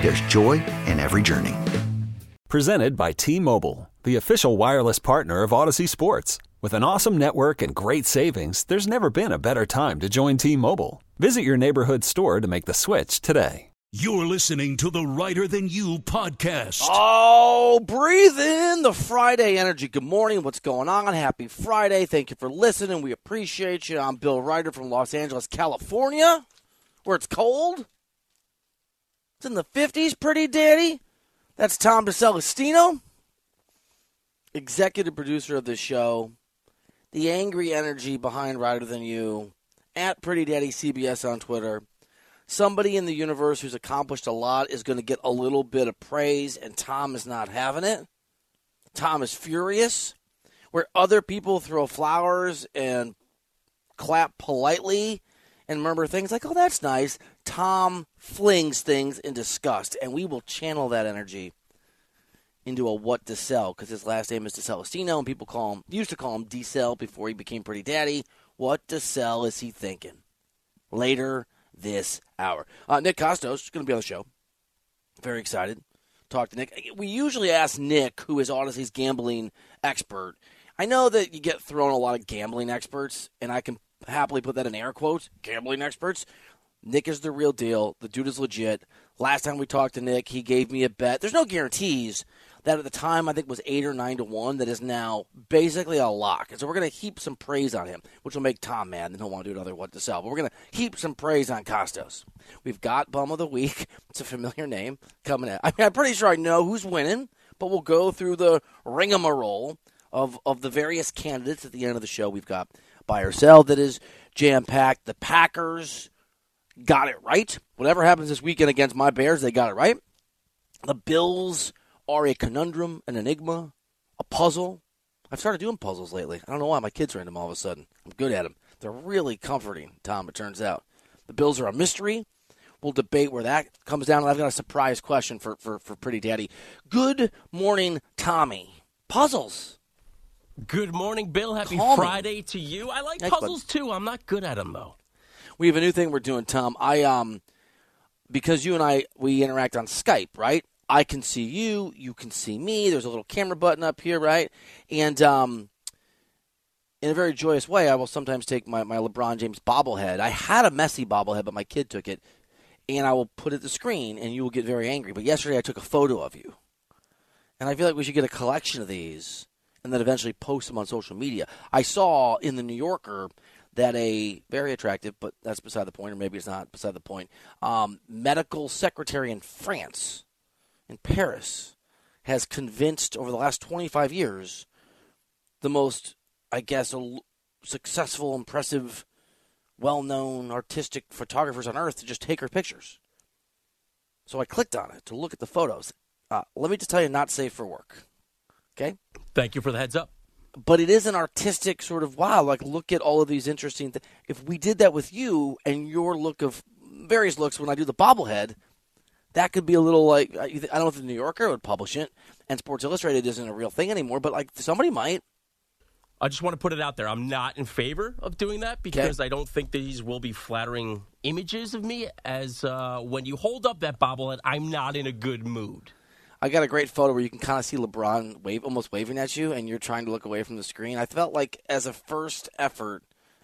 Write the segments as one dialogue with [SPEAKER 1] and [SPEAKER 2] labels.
[SPEAKER 1] there's joy in every journey.
[SPEAKER 2] Presented by T Mobile, the official wireless partner of Audacy Sports. With an awesome network and great savings, there's never been a better time to join T Mobile. Visit your neighborhood store to make the switch today.
[SPEAKER 3] You're listening to the Reiter Than You podcast.
[SPEAKER 4] Oh, breathe in the Friday energy. Good morning. What's going on? Happy Friday. Thank you for listening. We appreciate you. I'm Bill Reiter from Los Angeles, California, where it's cold. It's in the 50s, pretty daddy. That's Tom DeCelestino, executive producer of this show. The angry energy behind Reiter Than You at Pretty Daddy CBS on Twitter somebody in the universe who's accomplished a lot is going to get a little bit of praise, and Tom is not having it. Tom is furious. Where other people throw flowers and clap politely and murmur things like, oh, that's nice, Tom flings things in disgust, and we will channel that energy into a What DeCel because his last name is DeCelestino, and people call him used to call him DeCel before he became Pretty Daddy. What DeCel is he thinking? Later this hour. Uh, Nick Kostos is going to be on the show. Very excited. Talk to Nick. We usually ask Nick, who is Audacy's gambling expert. I know that you get thrown a lot of gambling experts, and I can happily put that in air quotes gambling experts. Nick is the real deal. The dude is legit. Last time we talked to Nick, he gave me a bet. There's no guarantees, that at the time I think was eight or nine to one that is now basically a lock. And so we're going to heap some praise on him, which will make Tom mad and he'll want to do another What DeCel. But we're going to heap some praise on Kostos. We've got Bum of the Week. It's a familiar name coming in. I mean, I'm pretty sure I know who's winning, but we'll go through the ringamarole of, of the various candidates at the end of the show. We've got buy or sell that is jam packed. The Packers got it right. Whatever happens this weekend against my Bears, they got it right. The Bills are a conundrum, an enigma, a puzzle. I've started doing puzzles lately. I don't know why my kids are into them all of a sudden. I'm good at them. They're really comforting, Tom, it turns out. The Bills are a mystery. We'll debate where that comes down. I've got a surprise question for, for, for Pretty Daddy. Good morning, Tommy. Puzzles.
[SPEAKER 5] Good morning, Bill. Happy
[SPEAKER 4] Call me.
[SPEAKER 5] Friday to you. I like
[SPEAKER 4] Thanks,
[SPEAKER 5] puzzles too. I'm not good at them though.
[SPEAKER 4] We have a new thing we're doing, Tom. I um because you and I we interact on Skype, right? I can see you, you can see me. There's a little camera button up here, right? And um, in a very joyous way, I will sometimes take my, my LeBron James bobblehead. I had a messy bobblehead, but my kid took it, and I will put it the screen, and you will get very angry. But yesterday, I took a photo of you, and I feel like we should get a collection of these, and then eventually post them on social media. I saw in the New Yorker that a very attractive, but that's beside the point, or maybe it's not beside the point, um, medical secretary in France in Paris has convinced over the last 25 years the most, I guess, successful, impressive, well known artistic photographers on earth to just take her pictures. So I clicked on it to look at the photos. Uh, let me just tell you, not safe for work. Okay?
[SPEAKER 5] Thank you for the heads up.
[SPEAKER 4] But it is an artistic sort of wow, like look at all of these interesting things. If we did that with you and your look of various looks when I do the bobblehead, that could be a little like I don't know if the New Yorker would publish it, and Sports Illustrated isn't a real thing anymore. But like somebody might.
[SPEAKER 5] I just want to put it out there. I'm not in favor of doing that because okay. I don't think these will be flattering images of me. As uh, when you hold up that bobblehead, I'm not in a good mood.
[SPEAKER 4] I got a great photo where you can kind of see LeBron wave, almost waving at you, and you're trying to look away from the screen. I felt like as a first effort,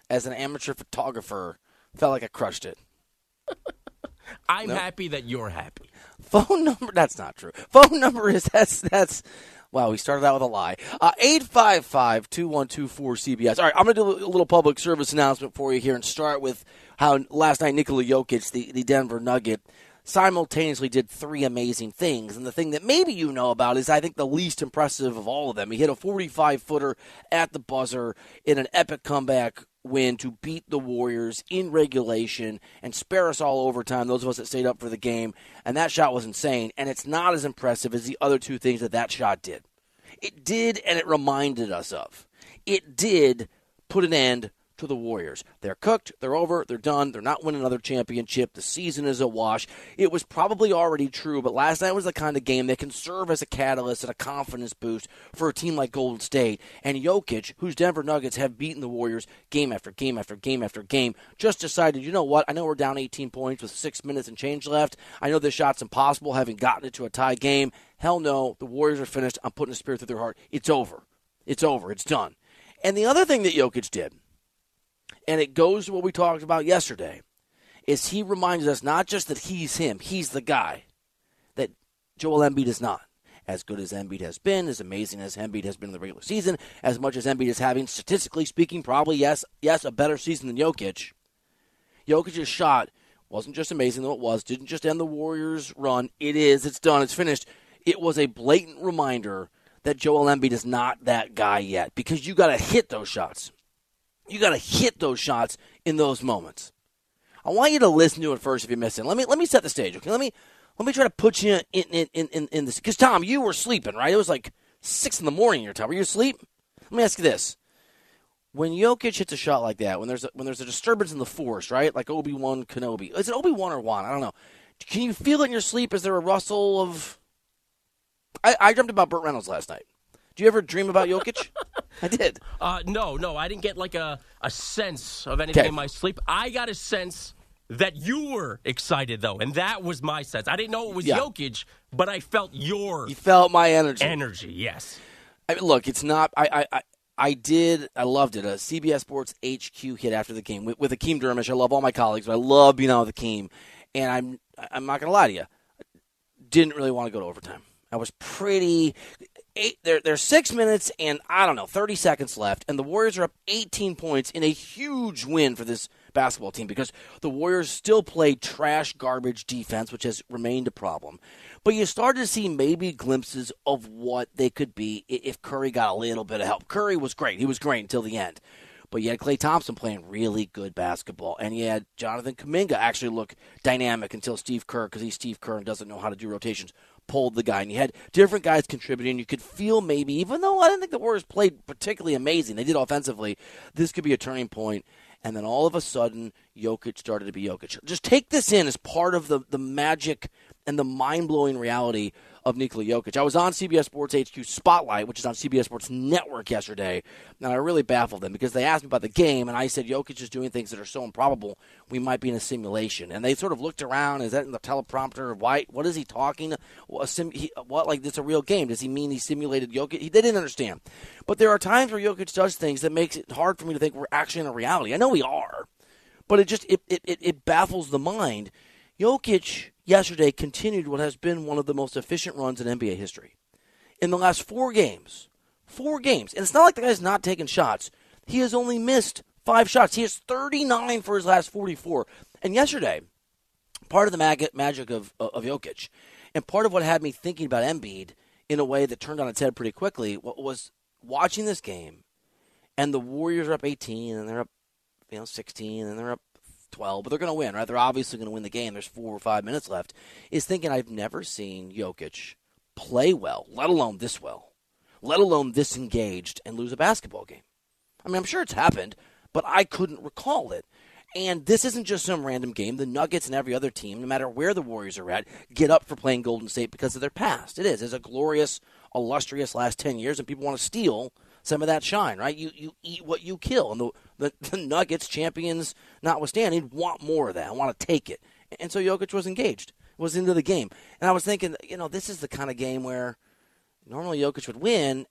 [SPEAKER 4] as an amateur photographer, felt like I crushed it.
[SPEAKER 5] I'm nope. happy that you're happy.
[SPEAKER 4] Phone number. That's not true. Phone number is that's that's Wow, we started out with a lie. Uh, 855 2124 CBS. All right, I'm going to do a little public service announcement for you here and start with how last night Nikola Jokic, the, the Denver Nugget, simultaneously did three amazing things. And the thing that maybe you know about is I think the least impressive of all of them. He hit a 45 footer at the buzzer in an epic comeback win to beat the Warriors in regulation and spare us all overtime, those of us that stayed up for the game. And that shot was insane. And it's not as impressive as the other two things that that shot did. It did, and it reminded us of. It did put an end to the Warriors. They're cooked, they're over, they're done, they're not winning another championship. The season is a wash. It was probably already true, but last night was the kind of game that can serve as a catalyst and a confidence boost for a team like Golden State. And Jokic, whose Denver Nuggets have beaten the Warriors game after game after game after game, just decided, you know what? I know we're down 18 points with six minutes and change left. I know this shot's impossible, having gotten it to a tie game. Hell no, the Warriors are finished. I'm putting a spirit through their heart. It's over. It's over. It's done. And the other thing that Jokic did and it goes to what we talked about yesterday, is he reminds us not just that he's him, he's the guy, that Joel Embiid is not. As good as Embiid has been, as amazing as Embiid has been in the regular season, as much as Embiid is having, statistically speaking, probably yes, yes, a better season than Jokic. Jokic's shot wasn't just amazing though it was, didn't just end the Warriors' run. It is, it's done, it's finished. It was a blatant reminder that Joel Embiid is not that guy yet because you got to hit those shots. You got to hit those shots in those moments. I want you to listen to it first if you missed it. Let me let me set the stage. Okay, let me let me try to put you in in in in, in this because Tom, you were sleeping, right? It was like six in the morning. Your time. Were you asleep? Let me ask you this: When Jokic hits a shot like that, when there's a, when there's a disturbance in the force, right? Like Obi Wan Kenobi. Is it Obi Wan or Wan? I don't know. Can you feel it in your sleep? Is there a rustle of? I, I dreamt about Burt Reynolds last night. Do you ever dream about Jokic? I did.
[SPEAKER 5] Uh, no, no, I didn't get like a, a sense of anything
[SPEAKER 4] Okay.
[SPEAKER 5] in my sleep. I got a sense that you were excited though, and that was my sense. I didn't know it was
[SPEAKER 4] Yeah.
[SPEAKER 5] Jokic, but I felt your
[SPEAKER 4] You felt my energy.
[SPEAKER 5] energy. Yes.
[SPEAKER 4] I mean, look, it's not. I, I, I, I did. I loved it. A CBS Sports HQ hit after the game with, with Akeem Dermish. I love all my colleagues, but I love being on with Akeem. And I'm, I'm not going to lie to you. Didn't really want to go to overtime. I was pretty. Eight, there, there's six minutes and I don't know, 30 seconds left, and the Warriors are up 18 points in a huge win for this basketball team because the Warriors still play trash, garbage defense, which has remained a problem. But you start to see maybe glimpses of what they could be if Curry got a little bit of help. Curry was great; he was great until the end. But you had Klay Thompson playing really good basketball, and you had Jonathan Kuminga actually look dynamic until Steve Kerr, because he's Steve Kerr and doesn't know how to do rotations, pulled the guy. And you had different guys contributing. You could feel maybe, even though I didn't think the Warriors played particularly amazing, they did offensively, this could be a turning point. And then all of a sudden, Jokic started to be Jokic. Just take this in as part of the, the magic and the mind blowing reality of Nikola Jokic. I was on CBS Sports HQ Spotlight, which is on CBS Sports Network yesterday, and I really baffled them because they asked me about the game, and I said Jokic is doing things that are so improbable we might be in a simulation. And they sort of looked around. Is that in the teleprompter? Why? What is he talking? What, like it's a real game? Does he mean he simulated Jokic? He, they didn't understand. But there are times where Jokic does things that makes it hard for me to think we're actually in a reality. I know we are, but it just it, it, it, it baffles the mind. Jokic yesterday continued what has been one of the most efficient runs in NBA history. In the last four games, four games, and it's not like the guy's not taking shots. He has only missed five shots. He has 39 for his last 44. And yesterday, part of the mag- magic of, of Jokic, and part of what had me thinking about Embiid in a way that turned on its head pretty quickly, wa- was watching this game, and the Warriors are up 18, and they're up, you know, 16, and they're up 12, but they're going to win, right? They're obviously going to win the game. There's four or five minutes left. Is thinking I've never seen Jokic play well, let alone this well, let alone this engaged, and lose a basketball game. I mean, I'm sure it's happened, but I couldn't recall it. And this isn't just some random game. The Nuggets and every other team, no matter where the Warriors are at, get up for playing Golden State because of their past. It is. It's a glorious, illustrious last 10 years, and people want to steal some of that shine, right? You you eat what you kill. And the, the, the Nuggets, champions notwithstanding, want more of that, want to take it. And so Jokic was engaged, was into the game. And I was thinking, you know, this is the kind of game where normally Jokic would win,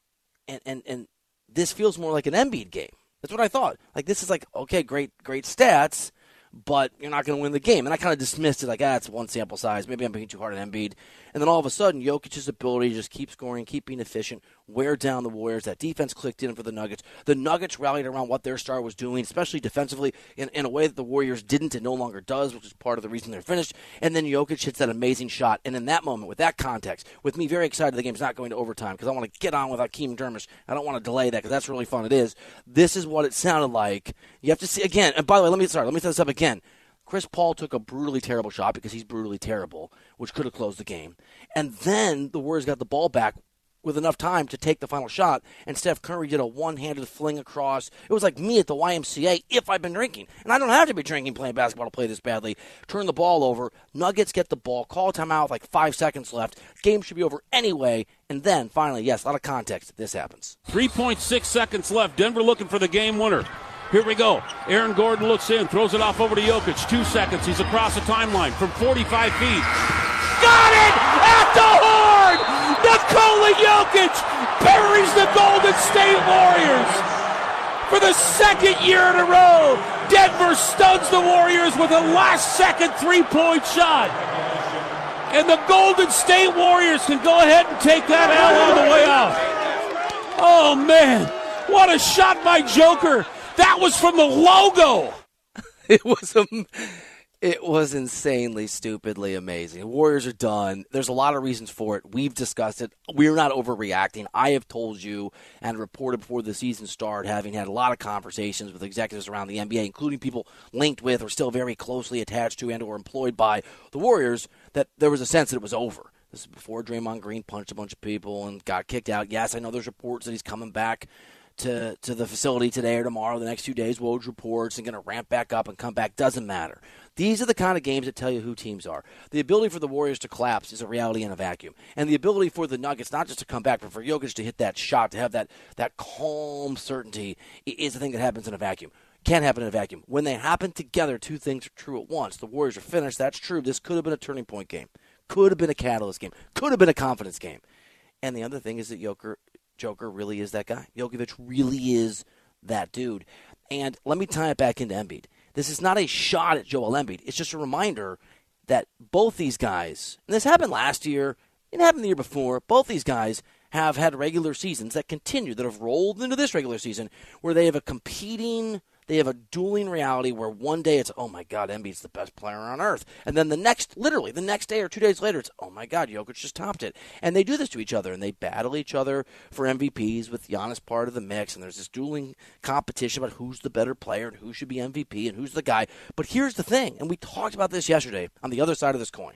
[SPEAKER 4] and, and, and this feels more like an Embiid game. That's what I thought. Like this is like okay, great, great stats, but you're not going to win the game. And I kind of dismissed it like, ah, it's one sample size. Maybe I'm being too hard on Embiid. And then all of a sudden, Jokic's ability to just keep scoring, keep being efficient, wear down the Warriors. That defense clicked in for the Nuggets. The Nuggets rallied around what their star was doing, especially defensively, in, in a way that the Warriors didn't and no longer does, which is part of the reason they're finished. And then Jokic hits that amazing shot. And in that moment, with that context, with me very excited the game's not going to overtime because I want to get on with Hakeem Dermish. I don't want to delay that because that's really fun. It is. This is what it sounded like. You have to see again. And by the way, let me sorry, let me set this up again. Chris Paul took a brutally terrible shot because he's brutally terrible, which could have closed the game. And then the Warriors got the ball back with enough time to take the final shot, and Steph Curry did a one-handed fling across. It was like me at the YMCA if I've been drinking, and I don't have to be drinking playing basketball to play this badly. Turn the ball over. Nuggets get the ball. Call timeout with like five seconds left. Game should be over anyway. And then finally, yes, a lot of context. This happens.
[SPEAKER 6] 3.6 seconds left. Denver looking for the game winner. Here we go. Aaron Gordon looks in, throws it off over to Jokic. Two seconds. He's across the timeline from 45 feet. Got it at the horn! Nikola Jokic buries the Golden State Warriors. For the second year in a row, Denver stuns the Warriors with a last second three point shot. And the Golden State Warriors can go ahead and take that L on the way out. Oh, man. What a shot by Joker. That was from the logo.
[SPEAKER 4] it was a, it was insanely, stupidly amazing. Warriors are done. There's a lot of reasons for it. We've discussed it. We're not overreacting. I have told you and reported before the season started, having had a lot of conversations with executives around the NBA, including people linked with or still very closely attached to and or employed by the Warriors, that there was a sense that it was over. This is before Draymond Green punched a bunch of people and got kicked out. Yes, I know there's reports that he's coming back to, to the facility today or tomorrow, the next few days, Woj reports and going to ramp back up and come back. Doesn't matter. These are the kind of games that tell you who teams are. The ability for the Warriors to collapse is a reality in a vacuum. And the ability for the Nuggets not just to come back, but for Jokic to hit that shot, to have that, that calm certainty, is the thing that happens in a vacuum. Can't happen in a vacuum. When they happen together, two things are true at once. The Warriors are finished. That's true. This could have been a turning point game. Could have been a catalyst game. Could have been a confidence game. And the other thing is that Joker, Joker really is that guy. Jokovic really is that dude. And let me tie it back into Embiid. This is not a shot at Joel Embiid. It's just a reminder that both these guys, and this happened last year, it happened the year before, both these guys have had regular seasons that continue, that have rolled into this regular season, where they have a competing they have a dueling reality where one day it's, oh my God, Embiid's the best player on earth. And then the next, literally, the next day or two days later, it's, oh my God, Jokic just topped it. And they do this to each other and they battle each other for MVPs with Giannis part of the mix. And there's this dueling competition about who's the better player and who should be MVP and who's the guy. But here's the thing, and we talked about this yesterday on the other side of this coin,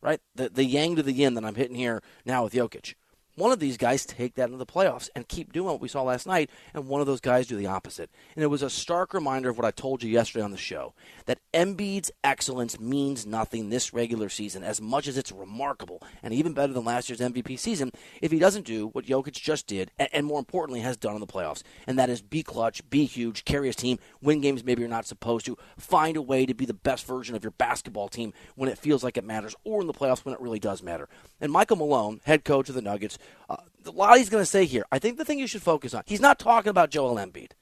[SPEAKER 4] right? The, the yang to the yin that I'm hitting here now with Jokic one of these guys take that into the playoffs and keep doing what we saw last night, and one of those guys do the opposite. And it was a stark reminder of what I told you yesterday on the show that Embiid's excellence means nothing this regular season as much as it's remarkable and even better than last year's MVP season if he doesn't do what Jokic just did, and more importantly, has done in the playoffs. And that is be clutch, be huge, carry his team, win games maybe you're not supposed to, find a way to be the best version of your basketball team when it feels like it matters, or in the playoffs when it really does matter. And Michael Malone, head coach of the Nuggets, uh, a lot he's going to say here. I think the thing you should focus on. He's not talking about Joel Embiid.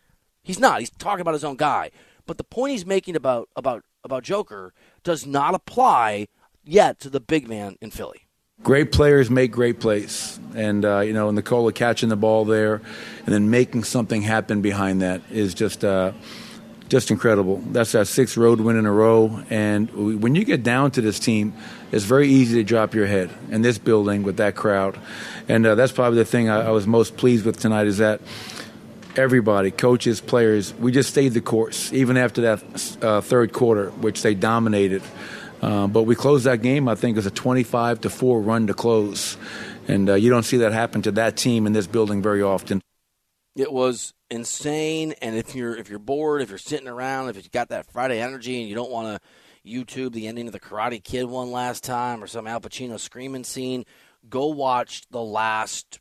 [SPEAKER 4] He's not. He's talking about his own guy. But the point he's making about about about Joker does not apply yet to the big man in Philly.
[SPEAKER 7] Great players make great plays, and uh, you know Nikola catching the ball there, and then making something happen behind that is just. Uh, just incredible. That's our sixth road win in a row. And when you get down to this team, it's very easy to drop your head in this building with that crowd. And uh, that's probably the thing I, I, was most pleased with tonight is that everybody, coaches, players, we just stayed the course, even after that uh, third quarter, which they dominated. Uh, but we closed that game, I think, as a 25 to 4 run to close. And uh, you don't see that happen to that team in this building very often.
[SPEAKER 4] It was insane. And if you're if you're bored, if you're sitting around, if you've got that Friday energy and you don't want to YouTube the ending of the Karate Kid one last time or some Al Pacino screaming scene, go watch the last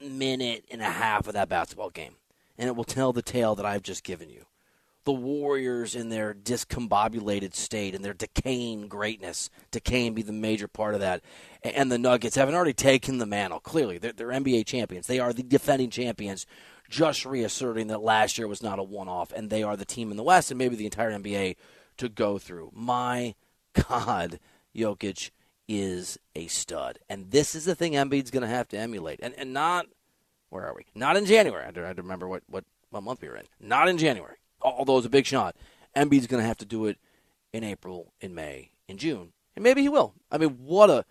[SPEAKER 4] minute and a half of that basketball game, and it will tell the tale that I've just given you. The Warriors in their discombobulated state and their decaying greatness, decaying be the major part of that, and the Nuggets haven't already taken the mantle. Clearly, they're, they're NBA champions. They are the defending champions just reasserting that last year was not a one off and they are the team in the West and maybe the entire NBA to go through. My God, Jokic is a stud. And this is the thing Embiid's going to have to emulate. And and not, where are we? Not in January. I to, I remember what, what, what month we were in. Not in January, although it's a big shot. Embiid's going to have to do it in April, in May, in June. And maybe he will. I mean, what a.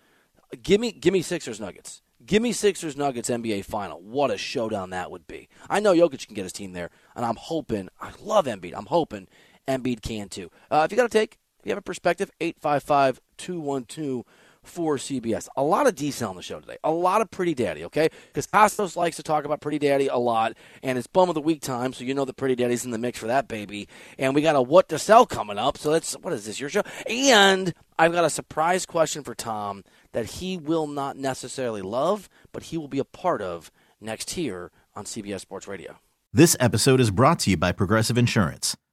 [SPEAKER 4] Give me, give me Sixers Nuggets. Give me Sixers Nuggets NBA final. What a showdown that would be. I know Jokic can get his team there, and I'm hoping, I love Embiid. I'm hoping Embiid can too. Uh, if you got to take, if you have a perspective, 855 212 for CBS. A lot of DeCel on the show today. A lot of Pretty Daddy, okay? Because Kostos likes to talk about Pretty Daddy a lot, and it's Bum of the Week time, so you know that Pretty Daddy's in the mix for that baby. And we got a What DeCel coming up, so that's, what is this, your show? And I've got a surprise question for Tom that he will not necessarily love, but he will be a part of next here on CBS Sports Radio.
[SPEAKER 8] This episode is brought to you by Progressive Insurance.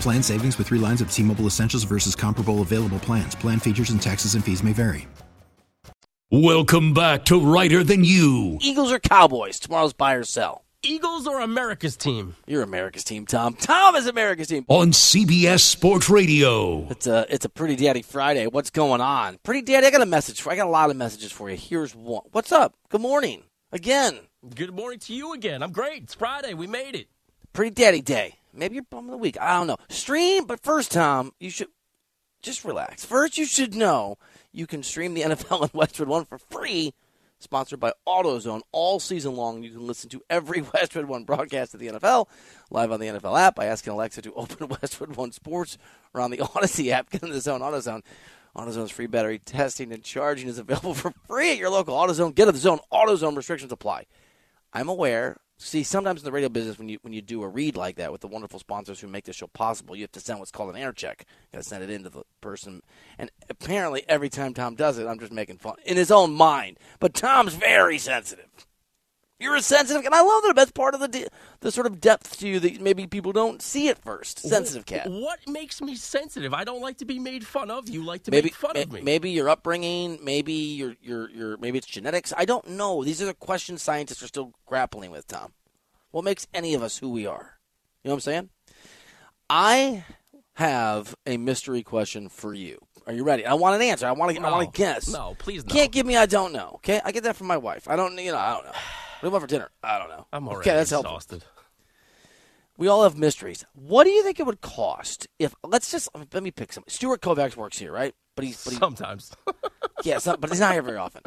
[SPEAKER 9] Plan savings with 3 lines of T-Mobile Essentials versus comparable available plans. Plan features and taxes and fees may vary.
[SPEAKER 3] Welcome back to Reiter Than You.
[SPEAKER 4] Eagles or Cowboys? Tomorrow's buy or sell.
[SPEAKER 5] Eagles or America's team?
[SPEAKER 4] You're America's team, Tom. Tom is America's team.
[SPEAKER 3] On CBS Sports Radio.
[SPEAKER 4] It's a it's a pretty daddy Friday. What's going on? Pretty daddy, I got a message for I got a lot of messages for you. Here's one. What's up? Good morning. Again.
[SPEAKER 5] Good morning to you again. I'm great. It's Friday. We made it.
[SPEAKER 4] Pretty daddy day. Maybe you're bum of the week. I don't know. Stream, but first, Tom, you should just relax. First, you should know you can stream the NFL and Westwood One for free sponsored by AutoZone all season long. You can listen to every Westwood One broadcast of the NFL live on the NFL app by asking Alexa to open Westwood One Sports or on the Audacy app. Get in the zone, AutoZone. AutoZone's free battery testing and charging is available for free at your local AutoZone. Get in the zone. AutoZone restrictions apply. I'm aware See, sometimes in the radio business, when you when you do a read like that with the wonderful sponsors who make this show possible, you have to send what's called an air check. You got to send it in to the person, and apparently every time Tom does it, I'm just making fun in his own mind. But Tom's very sensitive. You're a sensitive, cat. and I love that. That's part of the the sort of depth to you that maybe people don't see at first. Sensitive cat.
[SPEAKER 5] What makes me sensitive? I don't like to be made fun of. You like to maybe, make fun of me.
[SPEAKER 4] Maybe your upbringing. Maybe your your your. Maybe it's genetics. I don't know. These are the questions scientists are still grappling with. Tom, what makes any of us who we are? You know what I'm saying? I have a mystery question for you. Are you ready? I want an answer. I want to. No, I want to guess.
[SPEAKER 5] No, please. No.
[SPEAKER 4] Can't give me. I don't know. Okay, I get that from my wife. I don't. You know. I don't know. What do you want for dinner? I don't know.
[SPEAKER 5] I'm already
[SPEAKER 4] okay, that's
[SPEAKER 5] exhausted.
[SPEAKER 4] Helpful. We all have mysteries. What do you think it would cost if? Let's just let me pick some. Stuart Kovacs works here, right? But he's but he,
[SPEAKER 5] sometimes.
[SPEAKER 4] yeah, some, but he's not here very often.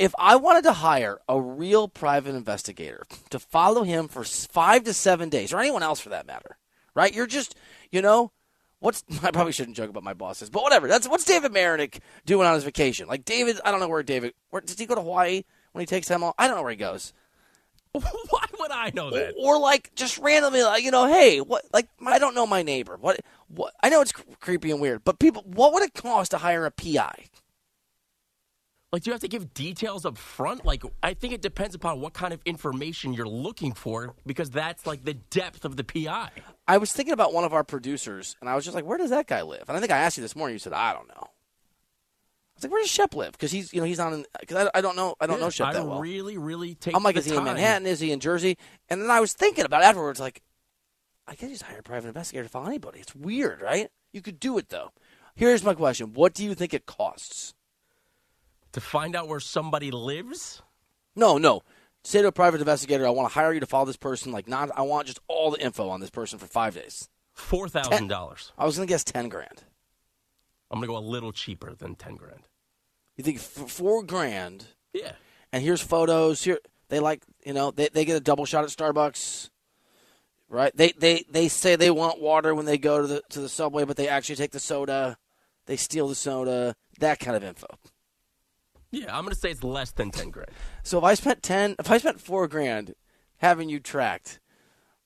[SPEAKER 4] If I wanted to hire a real private investigator to follow him for five to seven days, or anyone else for that matter, right? You're just, you know, what's I probably shouldn't joke about my bosses, but whatever. That's what's David Marinick doing on his vacation? Like David, I don't know where David. Where does he go to Hawaii? When he takes time off. I don't know where he goes.
[SPEAKER 5] Why would I know that?
[SPEAKER 4] Or, or, like just randomly, like you know, hey, what? Like I don't know my neighbor. What? What? I know it's cr- creepy and weird, but people, what would it cost to hire a PI?
[SPEAKER 5] Like, do you have to give details up front? Like, I think it depends upon what kind of information you're looking for, because that's like the depth of the PI.
[SPEAKER 4] I was thinking about one of our producers, and I was just like, where does that guy live? And I think I asked you this morning. You said, I don't know was like, "Where does Shep live?" Because he's you know he's on because I, I don't know I don't
[SPEAKER 5] Yeah,
[SPEAKER 4] know Shep
[SPEAKER 5] I
[SPEAKER 4] that well.
[SPEAKER 5] really, really take.
[SPEAKER 4] I'm like, is he in. Manhattan? Is he in Jersey? And then I was thinking about it afterwards, like, I guess he's hire a private investigator to follow anybody. It's weird, right? You could do it though. Here's my question: What do you think it costs?
[SPEAKER 5] to find out where somebody lives?
[SPEAKER 4] No, no. Say to a private investigator, I want to hire you to follow this person. Like, not. I want just all the info on this person for five days.
[SPEAKER 5] Four thousand dollars.
[SPEAKER 4] I was gonna guess ten grand.
[SPEAKER 5] I'm gonna go a little cheaper than ten grand.
[SPEAKER 4] You think f- four grand?
[SPEAKER 5] Yeah.
[SPEAKER 4] And here's photos. Here they like you know they they get a double shot at Starbucks. Right? They they they say they want water when they go to the to the subway, but they actually take the soda. They steal the soda. That kind of info.
[SPEAKER 5] Yeah, I'm gonna say it's less than ten grand.
[SPEAKER 4] So if I spent ten, if I spent four grand having you tracked,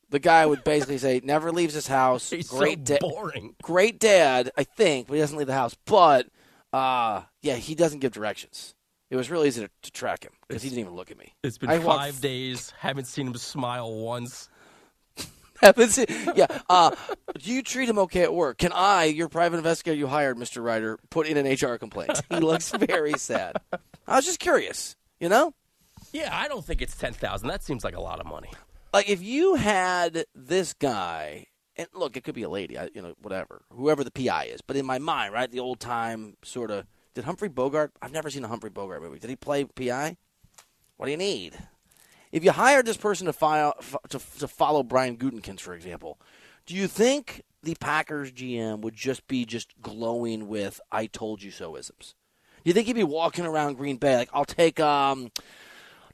[SPEAKER 4] the guy would basically say never leaves his house.
[SPEAKER 5] He's
[SPEAKER 4] great
[SPEAKER 5] so
[SPEAKER 4] da-
[SPEAKER 5] boring.
[SPEAKER 4] great dad, I think, but he doesn't leave the house. But uh, yeah, he doesn't give directions. It was really easy to, to track him because he didn't even look at me.
[SPEAKER 5] It's been
[SPEAKER 4] I
[SPEAKER 5] five days. Haven't seen him smile once.
[SPEAKER 4] happens. yeah. Uh, do you treat him okay at work? Can I, your private investigator you hired, Mr. Reiter, put in an HR complaint? He looks very sad. I was just curious, you know?
[SPEAKER 5] Yeah, I don't think it's ten thousand. That seems like a lot of money.
[SPEAKER 4] Like if you had this guy, and look, it could be a lady, I- you know, whatever, whoever the PI is, but in my mind, right, the old time sort of. Did Humphrey Bogart? I've never seen a Humphrey Bogart movie. Did he play PI? What do you need? If you hired this person to, file, to, to follow Brian Gutekunst, for example, do you think the Packers GM would just be just glowing with "I told you so" isms? Do you think he'd be walking around Green Bay like, "I'll take um,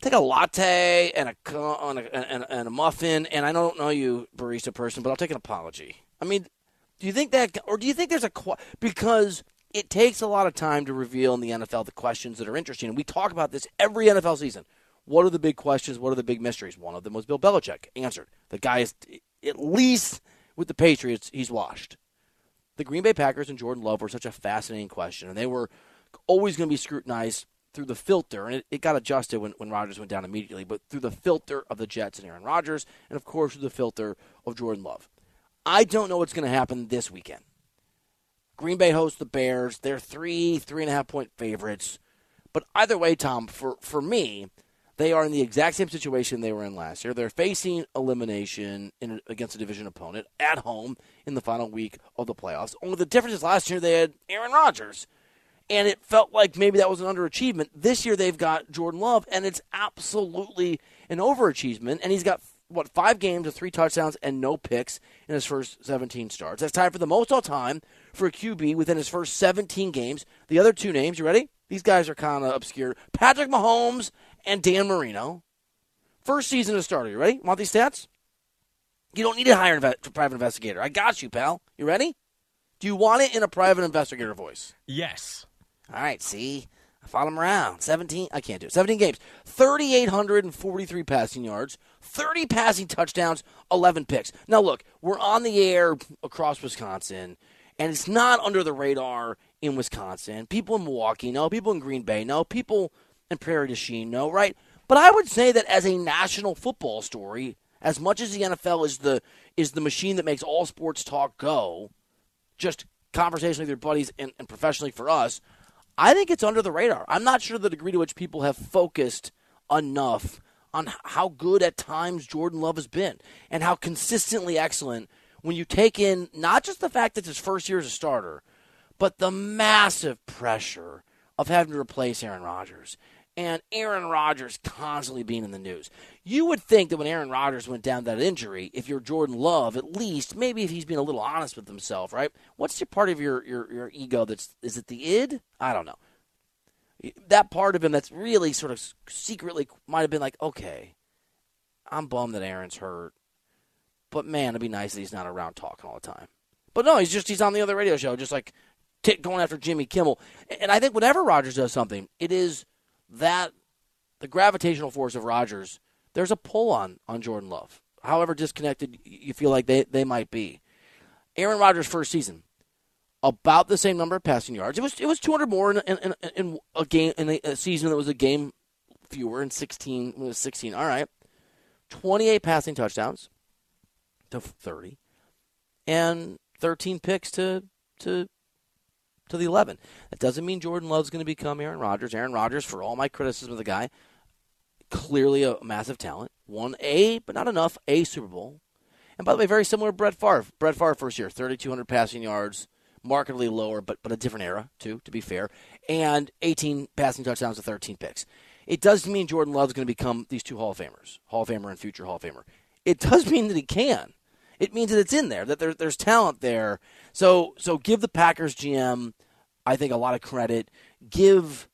[SPEAKER 4] take a latte and a a, and, and a muffin," and I don't know you, barista person, but I'll take an apology. I mean, do you think that, or do you think there's a because it takes a lot of time to reveal in the NFL the questions that are interesting, and we talk about this every NFL season. What are the big questions? What are the big mysteries? One of them was Bill Belichick. Answered. The guy is, at least with the Patriots, he's washed. The Green Bay Packers and Jordan Love were such a fascinating question, and they were always going to be scrutinized through the filter, and it, it got adjusted when, when Rodgers went down immediately, but through the filter of the Jets and Aaron Rodgers, and of course through the filter of Jordan Love. I don't know what's going to happen this weekend. Green Bay hosts the Bears. They're three, three and a half point favorites. But either way, Tom, for, for me, they are in the exact same situation they were in last year. They're facing elimination in, against a division opponent at home in the final week of the playoffs. Only the difference is last year they had Aaron Rodgers, and it felt like maybe that was an underachievement. This year they've got Jordan Love, and it's absolutely an overachievement. And he's got what five games of three touchdowns and no picks in his first 17 starts. That's tied for the most all time for a QB within his first 17 games. The other two names, you ready? These guys are kind of obscure. Patrick Mahomes and Dan Marino. First season as starter. You ready? Want these stats? You don't need to hire a private investigator. I got you, pal. You ready? Do you want it in a private investigator voice?
[SPEAKER 5] Yes.
[SPEAKER 4] All right, see? I followed him around. 17, I can't do it. 17 games. 3,843 passing yards, 30 passing touchdowns, 11 picks. Now, look, we're on the air across Wisconsin, and it's not under the radar in Wisconsin. People in Milwaukee know, people in Green Bay know, people in Prairie du Chien know, right? But I would say that as a national football story, as much as the NFL is the is the machine that makes all sports talk go, just conversationally with your buddies and, and professionally for us, I think it's under the radar. I'm not sure the degree to which people have focused enough on how good at times Jordan Love has been and how consistently excellent when you take in not just the fact that it's his first year as a starter, but the massive pressure of having to replace Aaron Rodgers and Aaron Rodgers constantly being in the news. You would think that when Aaron Rodgers went down that injury, if you're Jordan Love, at least maybe if he's being a little honest with himself, right? What's your part of your your, your ego that's is it the id? I don't know. That part of him that's really sort of secretly might have been like, okay, I'm bummed that Aaron's hurt, but man, it'd be nice that he's not around talking all the time. But no, he's just he's on the other radio show, just like t- going after Jimmy Kimmel. And I think whenever Rodgers does something, it is that the gravitational force of Rodgers. There's a pull on on Jordan Love, however disconnected you feel like they, they might be. Aaron Rodgers' first season, about the same number of passing yards. It was it was 200 more in, in, in, a game in a, a season that was a game fewer in 16 when it was 16. All right, 28 passing touchdowns to 30, and 13 picks to to to the 11. That doesn't mean Jordan Love's going to become Aaron Rodgers. Aaron Rodgers, for all my criticism of the guy, clearly a massive talent. Won a, but not enough, a Super Bowl. And by the way, very similar to Brett Favre. Brett Favre first year, 3,200 passing yards, markedly lower, but but a different era too, to be fair. And 18 passing touchdowns to 13 picks. It does mean Jordan Love's going to become these two Hall of Famers, Hall of Famer and future Hall of Famer. It does mean that he can. It means that it's in there, that there, there's talent there. So so give the Packers GM, I think, a lot of credit. Give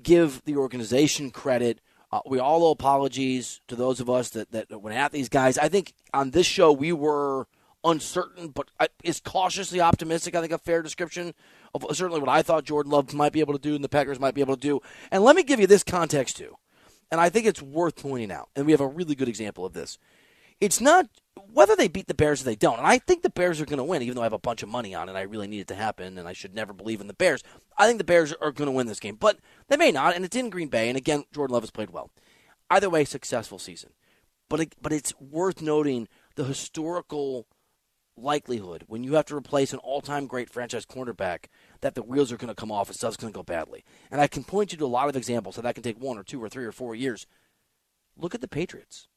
[SPEAKER 4] give the organization credit. Uh, we all owe apologies to those of us that, that went at these guys. I think on this show we were uncertain, but is cautiously optimistic. I think a fair description of certainly what I thought Jordan Love might be able to do and the Packers might be able to do. And let me give you this context too, and I think it's worth pointing out. And we have a really good example of this. It's not whether they beat the Bears or they don't. And I think the Bears are going to win, even though I have a bunch of money on it. I really need it to happen, and I should never believe in the Bears. I think the Bears are going to win this game, but they may not. And it's in Green Bay, and again, Jordan Love has played well. Either way, successful season. But it, but it's worth noting the historical likelihood when you have to replace an all-time great franchise cornerback that the wheels are going to come off and stuff's going to go badly. And I can point you to a lot of examples so that can take one or two or three or four years. Look at the Patriots.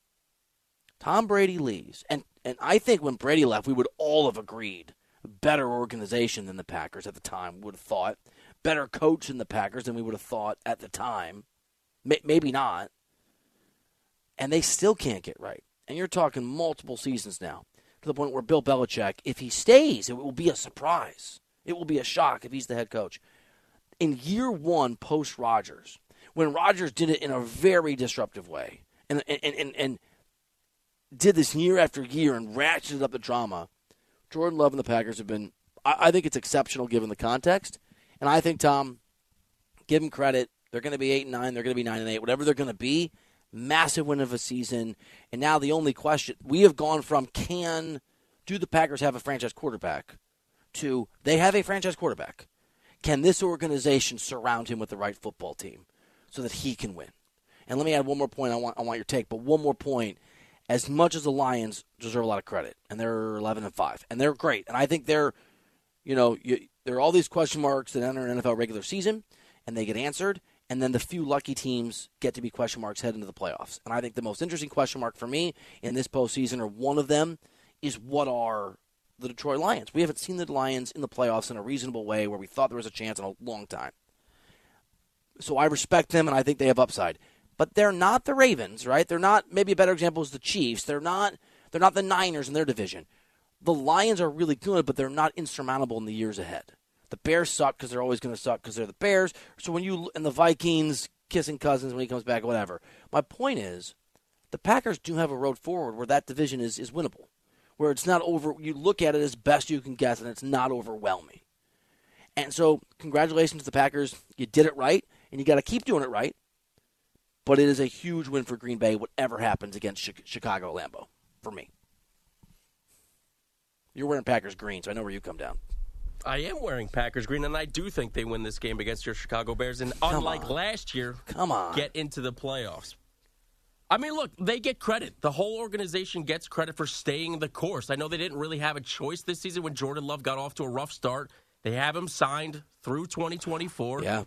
[SPEAKER 4] Tom Brady leaves, and and I think when Brady left, we would all have agreed better organization than the Packers at the time. Would have thought better coach than the Packers than we would have thought at the time. Maybe not. And they still can't get right. And you're talking multiple seasons now to the point where Bill Belichick, if he stays, it will be a surprise. It will be a shock if he's the head coach. In year one post Rodgers, when Rodgers did it in a very disruptive way and, and, and, and did this year after year and ratcheted up the drama, Jordan Love and the Packers have been, I, I think it's exceptional given the context. And I think, Tom, give them credit. They're going to be 8 and 9. They're going to be 9 and 8. Whatever they're going to be, massive win of a season. And now the only question we have gone from can do the Packers have a franchise quarterback to they have a franchise quarterback. Can this organization surround him with the right football team so that he can win? And let me add one more point. I want I want your take, but one more point. As much as the Lions deserve a lot of credit, and they're 11 and five, and they're great, and I think they're, you know, you, there are all these question marks that enter an NFL regular season, and they get answered and then the few lucky teams get to be question marks head into the playoffs. And I think the most interesting question mark for me in this postseason, or one of them, is what are the Detroit Lions? We haven't seen the Lions in the playoffs in a reasonable way where we thought there was a chance in a long time. So I respect them, and I think they have upside. But they're not the Ravens, right? They're not. Maybe a better example is the Chiefs. They're not. They're not the Niners in their division. The Lions are really good, but they're not insurmountable in the years ahead. The Bears suck because they're always going to suck because they're the Bears. So when you and the Vikings kissing cousins when he comes back, whatever. My point is, the Packers do have a road forward where that division is is winnable, where it's not over. You look at it as best you can guess, and it's not overwhelming. And so, congratulations to the Packers. You did it right, and you got to keep doing it right. But it is a huge win for Green Bay, whatever happens against Chicago Lambeau, for me. You're wearing Packers green, so I know where you come down.
[SPEAKER 5] I am wearing Packers green, and I do think they win this game against your Chicago Bears. And Come unlike
[SPEAKER 4] on.
[SPEAKER 5] last year,
[SPEAKER 4] Come on.
[SPEAKER 5] get into the playoffs. I mean, look, they get credit. The whole organization gets credit for staying the course. I know they didn't really have a choice this season when Jordan Love got off to a rough start. They have him signed through 2024.
[SPEAKER 4] Yeah.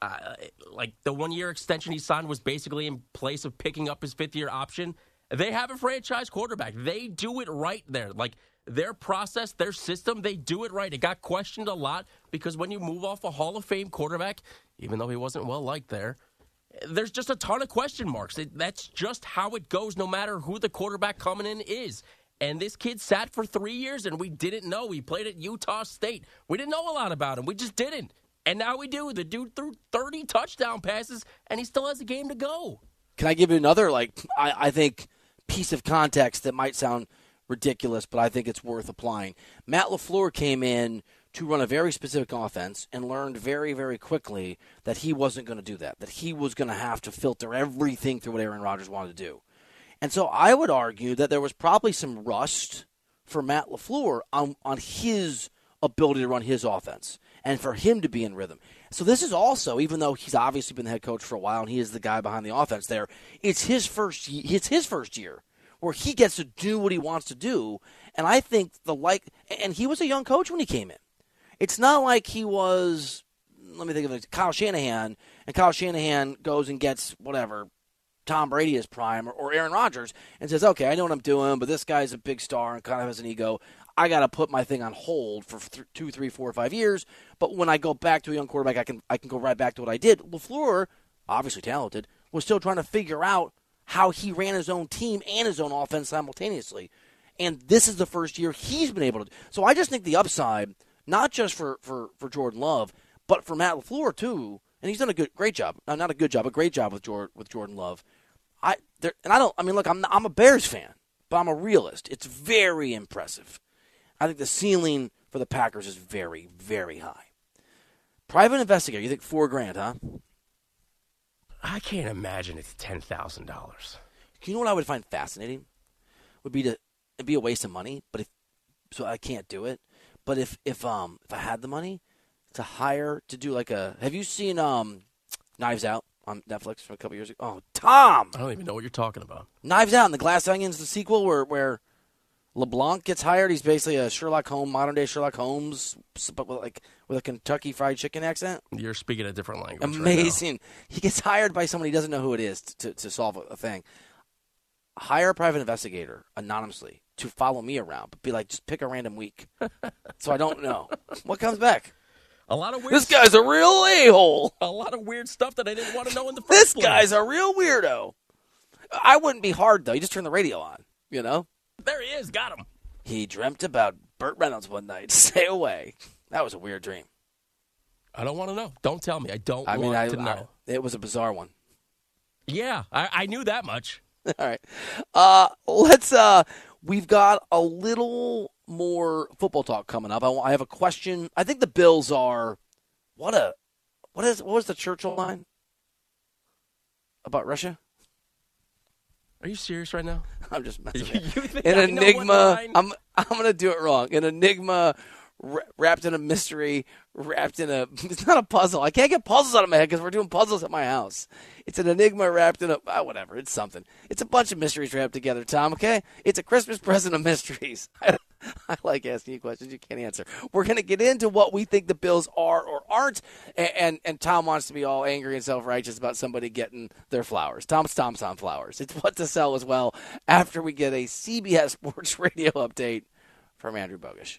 [SPEAKER 5] Uh, like the one year extension he signed was basically in place of picking up his fifth year option. They have a franchise quarterback. They do it right there. Like their process, their system, they do it right. It got questioned a lot because when you move off a Hall of Fame quarterback, even though he wasn't well liked there, there's just a ton of question marks. It, that's just how it goes, no matter who the quarterback coming in is. And this kid sat for three years, and we didn't know. He played at Utah State. We didn't know a lot about him. We just didn't. And now we do. The dude threw 30 touchdown passes, and he still has a game to go.
[SPEAKER 4] Can I give you another, like, I, I think, piece of context that might sound ridiculous, but I think it's worth applying. Matt LaFleur came in to run a very specific offense and learned very, very quickly that he wasn't going to do that, that he was going to have to filter everything through what Aaron Rodgers wanted to do. And so I would argue that there was probably some rust for Matt LaFleur on, on his ability to run his offense and for him to be in rhythm. So this is also, even though he's obviously been the head coach for a while and he is the guy behind the offense there, it's his first it's his first year where he gets to do what he wants to do. And I think the like, and he was a young coach when he came in. It's not like he was. Let me think of it. Kyle Shanahan, and Kyle Shanahan goes and gets whatever Tom Brady is prime or, Aaron Rodgers and says, "Okay, I know what I'm doing, but this guy's a big star and kind of has an ego. I got to put my thing on hold for th- two, three, four, five years. But when I go back to a young quarterback, I can I can go right back to what I did. Lafleur, obviously talented, was still trying to figure out how he ran his own team and his own offense simultaneously. And this is the first year he's been able to. So I just think the upside, not just for for for Jordan Love, but for Matt Lafleur too. And he's done a good, great job. No, not a good job, a great job with Jordan with Jordan Love. I there, and I don't. I mean, look, I'm I'm a Bears fan, but I'm a realist. It's very impressive. I think the ceiling for the Packers is very, very high. Private investigator, you think four grand, huh?
[SPEAKER 5] I can't imagine it's ten thousand dollars.
[SPEAKER 4] You know what I would find fascinating? Would be to it'd be a waste of money, but if so I can't do it. But if if um if I had the money to hire to do like a have you seen um Knives Out on Netflix from a couple years ago? Oh, Tom.
[SPEAKER 5] I don't even know what you're talking about.
[SPEAKER 4] Knives Out and the Glass Onions, the sequel where where LeBlanc gets hired. He's basically a Sherlock Holmes, modern day Sherlock Holmes, but with like with a Kentucky Fried Chicken accent.
[SPEAKER 5] You're speaking a different language.
[SPEAKER 4] Amazing.
[SPEAKER 5] Right
[SPEAKER 4] he gets hired by someone he doesn't know who it is to, to solve a, a thing. Hire a private investigator anonymously to follow me around, but be like, just pick a random week, so I don't know what comes back.
[SPEAKER 5] A lot of weird.
[SPEAKER 4] This guy's a real a hole.
[SPEAKER 5] A lot of weird stuff that I didn't want to know in the first
[SPEAKER 4] This
[SPEAKER 5] place.
[SPEAKER 4] guy's a real weirdo. I wouldn't be hard though. You just turn the radio on, you know.
[SPEAKER 5] There he is. Got him.
[SPEAKER 4] He dreamt about Burt Reynolds one night. Stay away. That was a weird dream.
[SPEAKER 5] I don't want to know. Don't tell me. I don't
[SPEAKER 4] I mean,
[SPEAKER 5] want
[SPEAKER 4] I,
[SPEAKER 5] to know.
[SPEAKER 4] I- it was a bizarre one.
[SPEAKER 5] yeah, I, I knew that much.
[SPEAKER 4] All right. Uh, let's. Uh, we've got a little more football talk coming up. I, I have a question. I think the Bills are. What a. What is? What was the Churchill line about Russia?
[SPEAKER 5] Are you serious right now?
[SPEAKER 4] I'm just messing.
[SPEAKER 5] You
[SPEAKER 4] with you.
[SPEAKER 5] think
[SPEAKER 4] An
[SPEAKER 5] I know what
[SPEAKER 4] enigma.
[SPEAKER 5] line?
[SPEAKER 4] I'm. I'm gonna do it wrong. An enigma. wra- Wrapped in a mystery, wrapped in a. It's not a puzzle. I can't get puzzles out of my head because we're doing puzzles at my house. It's an enigma wrapped in a. ah, whatever. It's something. It's a bunch of mysteries wrapped together, Tom. Okay. It's a Christmas present of mysteries. I like asking you questions you can't answer. We're going to get into what we think the Bills are or aren't, and and, and Tom wants to be all angry and self righteous about somebody getting their flowers. Tom's stomps on flowers. It's What DeCel as well. After we get a CBS Sports Radio update from Andrew Bogish.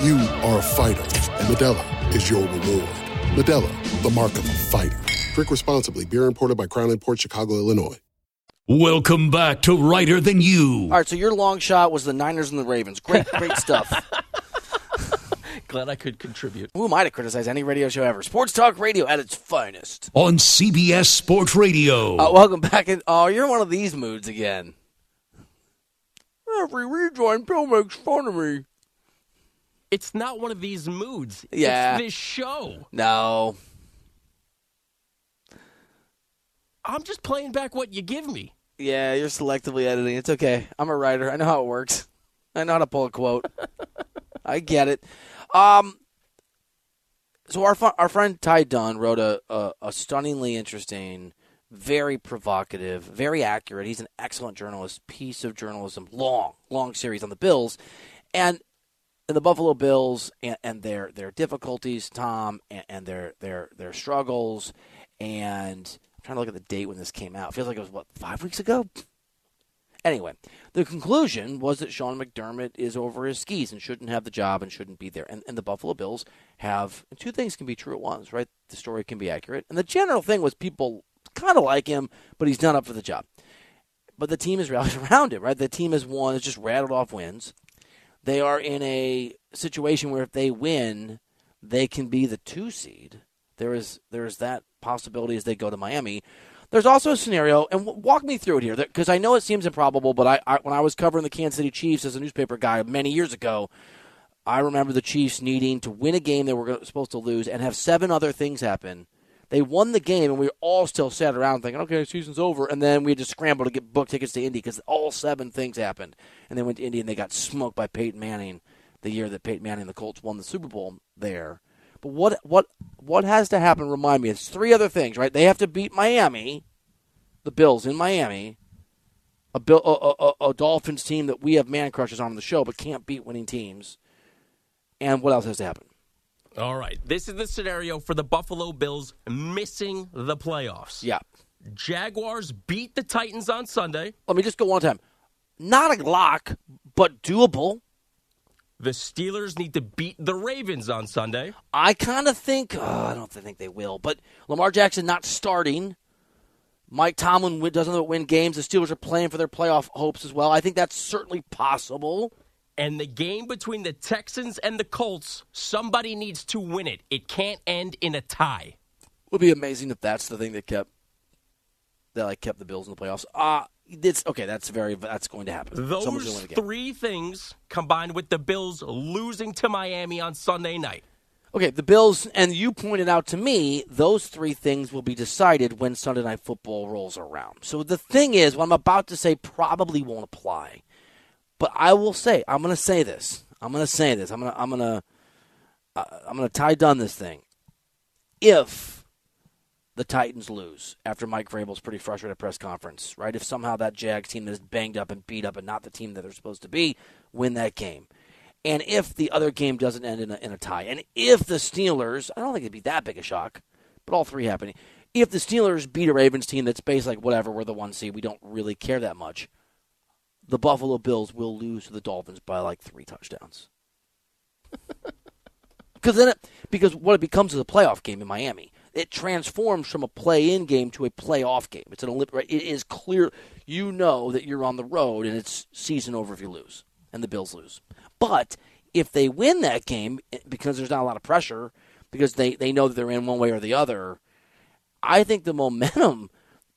[SPEAKER 10] You are a fighter, and Modelo is your reward. Modelo, the mark of a fighter. Drink responsibly. Beer imported by Crown Imports Chicago, Illinois.
[SPEAKER 3] Welcome back to Reiter Than You.
[SPEAKER 4] All right, so your long shot was the Niners and the Ravens. Great, great stuff.
[SPEAKER 5] Glad I could contribute.
[SPEAKER 4] Who am I to criticize any radio show ever? Sports talk radio at its finest.
[SPEAKER 3] On CBS Sports Radio.
[SPEAKER 4] Uh, welcome back. In, oh, you're in one of these moods again. Every rejoin, Bill makes fun of me.
[SPEAKER 5] It's not one of these moods.
[SPEAKER 4] Yeah.
[SPEAKER 5] It's this show.
[SPEAKER 4] No.
[SPEAKER 5] I'm just playing back what you give me.
[SPEAKER 4] Yeah, you're selectively editing. It's okay. I'm a writer. I know how it works. I know how to pull a quote. I get it. Um, so our fu- our friend Ty Dunne wrote a, a, a stunningly interesting, very provocative, very accurate. He's an excellent journalist. Piece of journalism, long, long series on the Bills, and and the Buffalo Bills and, and their their difficulties, Tom, and, and their their their struggles, and I'm trying to look at the date when this came out. It feels like it was what five weeks ago. Anyway, the conclusion was that Sean McDermott is over his skis and shouldn't have the job and shouldn't be there. And, and the Buffalo Bills have two things can be true at once, right? The story can be accurate, and the general thing was people kind of like him, but he's not up for the job. But the team is rallied around him, right? The team has won, has just rattled off wins. They are in a situation where if they win, they can be the two seed. There is there is that possibility as they go to Miami. There's also a scenario, and walk me through it here, because I know it seems improbable, but I, I, when I was covering the Kansas City Chiefs as a newspaper guy many years ago, I remember the Chiefs needing to win a game they were supposed to lose and have seven other things happen. They won the game, and we all still sat around thinking, "Okay, season's over." And then we had to scramble to get book tickets to Indy because all seven things happened. And they went to Indy and they got smoked by Peyton Manning the year that Peyton Manning and the Colts won the Super Bowl there. But what what what has to happen? Remind me. It's three other things, right? They have to beat Miami the Bills in Miami, a, Bill, a, a, a, Dolphins team that we have man crushes on the show, but can't beat winning teams. And what else has to happen?
[SPEAKER 5] All right. This is the scenario for the Buffalo Bills missing the playoffs.
[SPEAKER 4] Yeah.
[SPEAKER 5] Jaguars beat the Titans on Sunday.
[SPEAKER 4] Let me just go one time. Not a lock, but doable.
[SPEAKER 5] The Steelers need to beat the Ravens on Sunday.
[SPEAKER 4] I kind of think, oh, I don't think they will, but Lamar Jackson not starting Mike Tomlin doesn't win games. The Steelers are playing for their playoff hopes as well. I think that's certainly possible.
[SPEAKER 5] And the game between the Texans and the Colts, somebody needs to win it. It can't end in a tie.
[SPEAKER 4] It would be amazing if that's the thing that kept that like kept the Bills in the playoffs. Ah, uh, it's okay. That's very that's going to happen.
[SPEAKER 5] Those three things combined with the Bills losing to Miami on Sunday night
[SPEAKER 4] Okay, the Bills, and you pointed out to me, those three things will be decided when Sunday Night Football rolls around. So the thing is, what I'm about to say probably won't apply. But I will say, I'm going to say this. I'm going to say this. I'm going to, I'm going to, uh, I'm going to Ty Dunne this thing. If the Titans lose after Mike Vrabel's pretty frustrated press conference, right? If somehow that Jags team that is banged up and beat up and not the team that they're supposed to be win that game and if the other game doesn't end in a, in a tie, and if the Steelers, I don't think it'd be that big a shock, but all three happening. If the Steelers beat a Ravens team that's based like whatever, we're the one seed, we don't really care that much. The Buffalo Bills will lose to the Dolphins by like three touchdowns. Because then, it, because what it becomes is a playoff game in Miami. It transforms from a play-in game to a playoff game. It's an It is clear you know that you're on the road and it's season over if you lose and the Bills lose. But if they win that game, eh, because there's not a lot of pressure, because they, they know that they're in one way or the other, I think the momentum,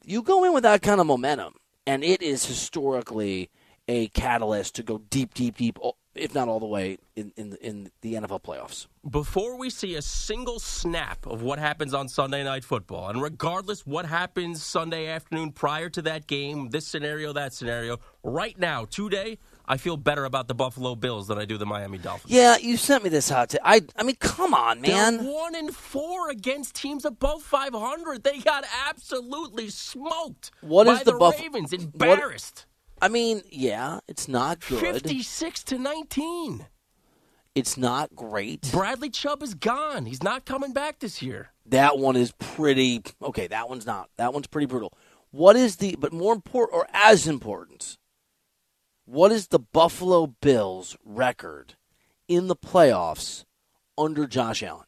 [SPEAKER 4] you go in with that kind of momentum, and it is historically a catalyst to go deep, deep, deep, if not all the way in, in, in the NFL playoffs.
[SPEAKER 5] Before we see a single snap of what happens on Sunday Night Football, and regardless what happens Sunday afternoon prior to that game, this scenario, that scenario, right now, today, I feel better about the Buffalo Bills than I do the Miami Dolphins.
[SPEAKER 4] Yeah, you sent me this hot tip. I, I mean, come on, man.
[SPEAKER 5] They're one and four against teams above 500. They got absolutely smoked.
[SPEAKER 4] What is
[SPEAKER 5] the,
[SPEAKER 4] the Buff-
[SPEAKER 5] Ravens? Embarrassed.
[SPEAKER 4] What, I mean, yeah, it's not good.
[SPEAKER 5] 56 to 19.
[SPEAKER 4] It's not great.
[SPEAKER 5] Bradley Chubb is gone. He's not coming back this year.
[SPEAKER 4] That one is pretty okay. That one's not. That one's pretty brutal. What is the? But more important, or as important, what is the Buffalo Bills record in the playoffs under Josh Allen?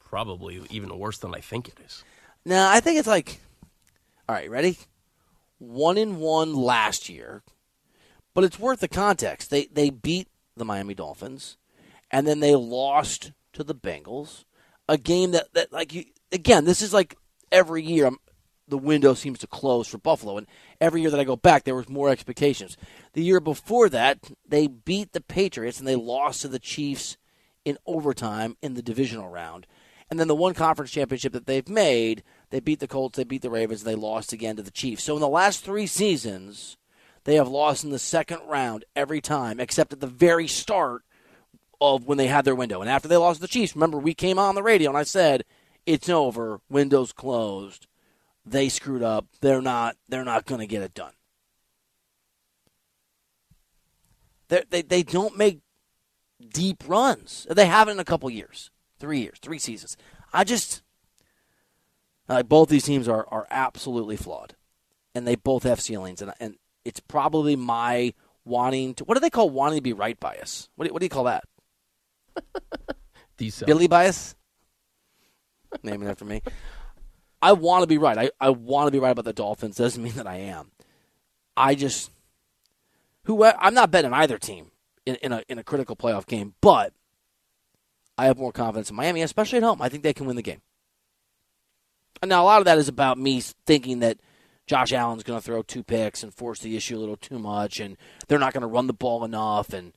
[SPEAKER 5] Probably even worse than I think it is.
[SPEAKER 4] Now, I think it's like, all right, ready? One in one last year, but it's worth the context. They they beat the Miami Dolphins, and then they lost to the Bengals, a game that that like you again. This is like every year. I'm, the window seems to close for Buffalo. And every year that I go back, there was more expectations. The year before that, they beat the Patriots and they lost to the Chiefs in overtime in the divisional round. And then the one conference championship that they've made, they beat the Colts, they beat the Ravens, and they lost again to the Chiefs. So in the last three seasons, they have lost in the second round every time, except at the very start of when they had their window. And after they lost to the Chiefs, remember we came on the radio and I said, "It's over. Windows closed. They screwed up. They're not. They're not going to get it done." They're, they they don't make deep runs. They haven't in a couple years, three years, three seasons. I just like both these teams are are absolutely flawed, and they both have ceilings, and and it's probably my wanting to. What do they call wanting to be right bias? What do, what do you call that?
[SPEAKER 5] DeCel.
[SPEAKER 4] Billy bias. Naming after me. I want to be right. I, I want to be right about the Dolphins. Doesn't mean that I am. I just who I'm not betting either team in, in a in a critical playoff game, but I have more confidence in Miami, especially at home. I think they can win the game. Now a lot of that is about me thinking that Josh Allen's going to throw two picks and force the issue a little too much, and they're not going to run the ball enough, and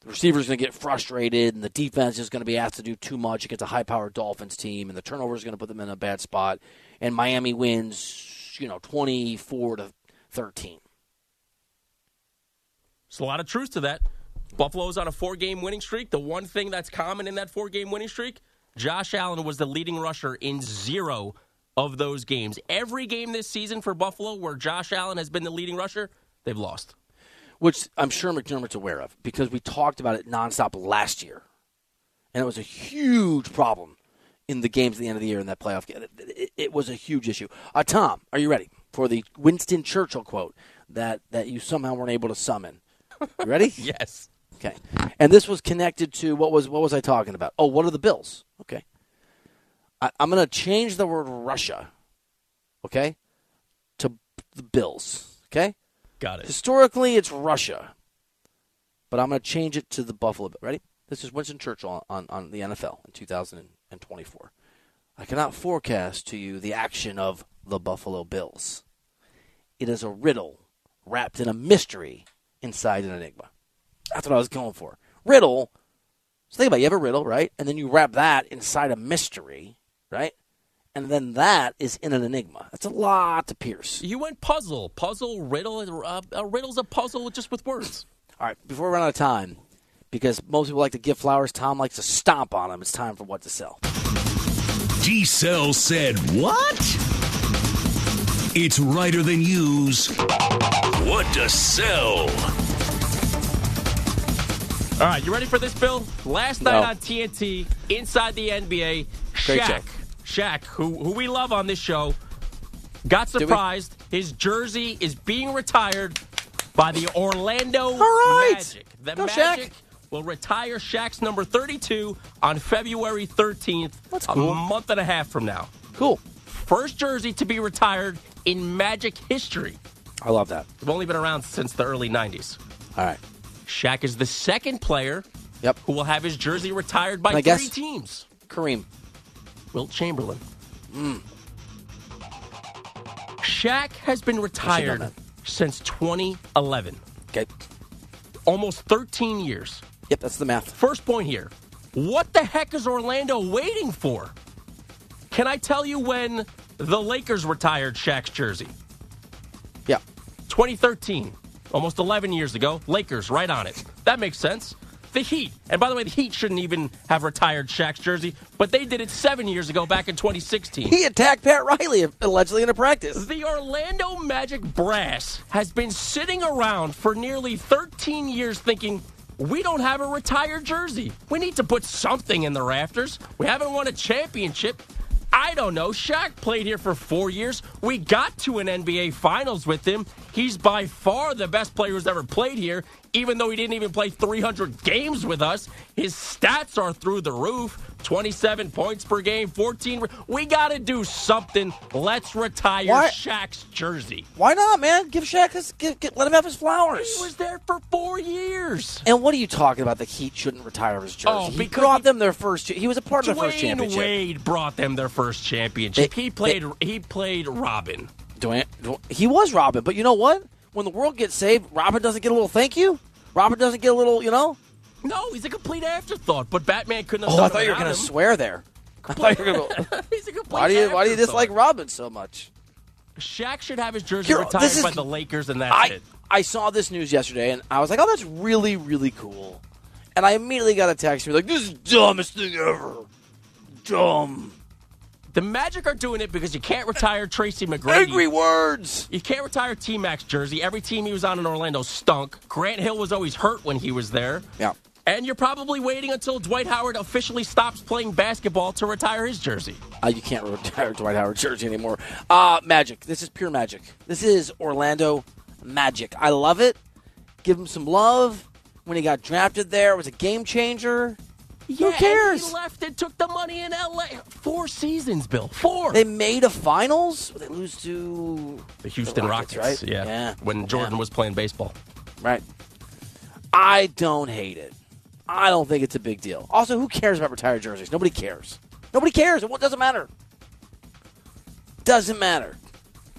[SPEAKER 4] the receiver's going to get frustrated, and the defense is going to be asked to do too much against a high-powered Dolphins team, and the turnover is going to put them in a bad spot, and Miami wins, you know, twenty-four to thirteen.
[SPEAKER 5] There's a lot of truth to that. Buffalo's on a four game winning streak. The one thing that's common in that four game winning streak Josh Allen was the leading rusher in zero of those games. Every game this season for Buffalo where Josh Allen has been the leading rusher, they've lost.
[SPEAKER 4] Which I'm sure McDermott's aware of because we talked about it nonstop last year. And it was a huge problem in the games at the end of the year in that playoff game. It, it was a huge issue. Uh, Tom, are you ready for the Winston Churchill quote that, that you somehow weren't able to summon? You ready?
[SPEAKER 5] yes.
[SPEAKER 4] Okay. And this was connected to what was what was I talking about? Oh, what are the Bills? Okay. I, I'm going to change the word Russia. Okay. To the Bills. Okay.
[SPEAKER 5] Got it.
[SPEAKER 4] Historically, it's Russia, but I'm going to change it to the Buffalo. Ready? This is Winston Churchill on, on the NFL in 2024. I cannot forecast to you the action of the Buffalo Bills. It is a riddle wrapped in a mystery inside an enigma. That's what I was going for. Riddle. So think about it. You have a riddle, right? And then you wrap that inside a mystery, right? And then that is in an enigma. That's a lot to pierce.
[SPEAKER 5] You went puzzle, puzzle, riddle. Uh, a riddle's a puzzle just with words.
[SPEAKER 4] All right, before we run out of time, because most people like to give flowers, Tom likes to stomp on them. It's time for What DeCel.
[SPEAKER 3] D Cell said what? It's Reiter Than You's What DeCel.
[SPEAKER 5] All right, you ready for this, Bill? Last
[SPEAKER 4] No.
[SPEAKER 5] night on TNT, inside the NBA,
[SPEAKER 4] Great
[SPEAKER 5] Shaq, Shaq, who who we love on this show, got surprised. His jersey is being retired by the Orlando
[SPEAKER 4] All right.
[SPEAKER 5] Magic. The
[SPEAKER 4] Go, Shaq.
[SPEAKER 5] Will retire Shaq's number 32 on February 13th,
[SPEAKER 4] That's cool.
[SPEAKER 5] a month and a half from now.
[SPEAKER 4] Cool.
[SPEAKER 5] First jersey to be retired in Magic history.
[SPEAKER 4] I love that.
[SPEAKER 5] They've only been around since the early 90s.
[SPEAKER 4] All right.
[SPEAKER 5] Shaq is the second player
[SPEAKER 4] Yep.
[SPEAKER 5] who will have his jersey retired by
[SPEAKER 4] I
[SPEAKER 5] three
[SPEAKER 4] guess?
[SPEAKER 5] teams.
[SPEAKER 4] Kareem.
[SPEAKER 5] Wilt Chamberlain.
[SPEAKER 4] Mm.
[SPEAKER 5] Shaq has been retired since 2011.
[SPEAKER 4] Okay.
[SPEAKER 5] Almost 13 years.
[SPEAKER 4] Yep, that's the math.
[SPEAKER 5] First point here. What the heck is Orlando waiting for? Can I tell you when the Lakers retired Shaq's jersey?
[SPEAKER 4] Yeah.
[SPEAKER 5] 2013, almost 11 years ago. Lakers, right on it. That makes sense. The Heat, and by the way, the Heat shouldn't even have retired Shaq's jersey, but they did it seven years ago, back in 2016.
[SPEAKER 4] He attacked Pat Riley allegedly in a practice.
[SPEAKER 5] The Orlando Magic brass has been sitting around for nearly 13 years thinking, we don't have a retired jersey. We need to put something in the rafters. We haven't won a championship. I don't know. Shaq played here for four years. We got to an NBA Finals with him. He's by far the best player who's ever played here, even though he didn't even play 300 games with us. His stats are through the roof 27 points per game, 14. re- We got to do something. Let's retire
[SPEAKER 4] Why-
[SPEAKER 5] Shaq's jersey.
[SPEAKER 4] Why not, man? Give Shaq his, give, give, let him have his flowers.
[SPEAKER 5] He was there for four years.
[SPEAKER 4] And what are you talking about? The Heat shouldn't retire his jersey.
[SPEAKER 5] Oh,
[SPEAKER 4] he brought
[SPEAKER 5] he-
[SPEAKER 4] them their first. He was a part of the first championship.
[SPEAKER 5] Wade brought them their first championship.
[SPEAKER 4] They-
[SPEAKER 5] he played. he played Robin.
[SPEAKER 4] Dwayne, Dw- he was Robin, but you know what? When the world gets saved, Robin doesn't get a little thank you. Robin doesn't get a little, you know.
[SPEAKER 5] No, he's a complete afterthought. But Batman couldn't. Oh, have
[SPEAKER 4] Oh, I thought you were going to swear there. I thought you were going to.
[SPEAKER 5] he's a complete
[SPEAKER 4] Why do you Why do you dislike Robin so much?
[SPEAKER 5] Shaq should have his jersey retired
[SPEAKER 4] is-
[SPEAKER 5] by the Lakers, and that's
[SPEAKER 4] I
[SPEAKER 5] it.
[SPEAKER 4] I saw this news yesterday, and I was like, oh, that's really really cool. And I immediately got a text from like, "This is the dumbest thing ever." Dumb.
[SPEAKER 5] The Magic are doing it because you can't retire Tracy McGrady.
[SPEAKER 4] Angry words.
[SPEAKER 5] You can't retire T Mac's jersey. Every team he was on in Orlando stunk. Grant Hill was always hurt when he was there.
[SPEAKER 4] Yeah.
[SPEAKER 5] And you're probably waiting until Dwight Howard officially stops playing basketball to retire his jersey.
[SPEAKER 4] Uh, you can't retire Dwight Howard jersey anymore. Uh, magic. This is pure magic. This is Orlando magic. I love it. Give him some love. When he got drafted there, it was a game changer.
[SPEAKER 5] Yeah,
[SPEAKER 4] Who cares?
[SPEAKER 5] He left and took the money in LA. Four seasons, Bill. Four.
[SPEAKER 4] They made a finals. They lose to
[SPEAKER 5] the Houston
[SPEAKER 4] the
[SPEAKER 5] Rockets,
[SPEAKER 4] Rockets, right?
[SPEAKER 5] Yeah.
[SPEAKER 4] Yeah.
[SPEAKER 5] When Jordan
[SPEAKER 4] Yeah.
[SPEAKER 5] was playing baseball.
[SPEAKER 4] Right. I don't hate it. I don't think it's a big deal. Also, who cares about retired jerseys? Nobody cares. Nobody cares. It doesn't matter. Doesn't matter.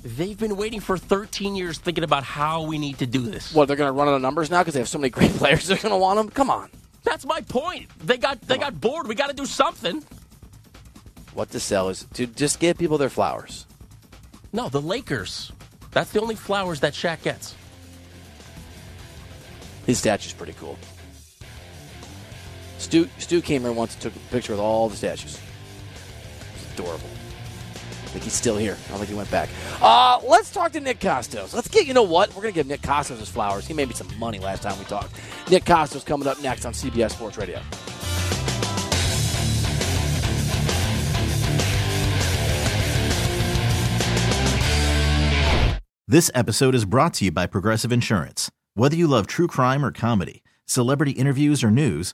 [SPEAKER 5] They've been waiting for 13 years thinking about how we need to do this.
[SPEAKER 4] What they're going to run out of numbers now because they have so many great players. They're going to want them. Come on.
[SPEAKER 5] That's my point. They got they got bored. We got to do something.
[SPEAKER 4] What DeCel is to just give people their flowers.
[SPEAKER 5] No, the Lakers. That's the only flowers that Shaq gets.
[SPEAKER 4] His statue's pretty cool. Stu Stu came here once and took a picture with all the statues. It's adorable. I think he's still here. I don't think he went back. Uh, let's talk to Nick Kostos. Let's get, you know what? We're going to give Nick Kostos his flowers. He made me some money last time we talked. Nick Kostos coming up next on CBS Sports Radio.
[SPEAKER 8] This episode is brought to you by Progressive Insurance. Whether you love true crime or comedy, celebrity interviews or news,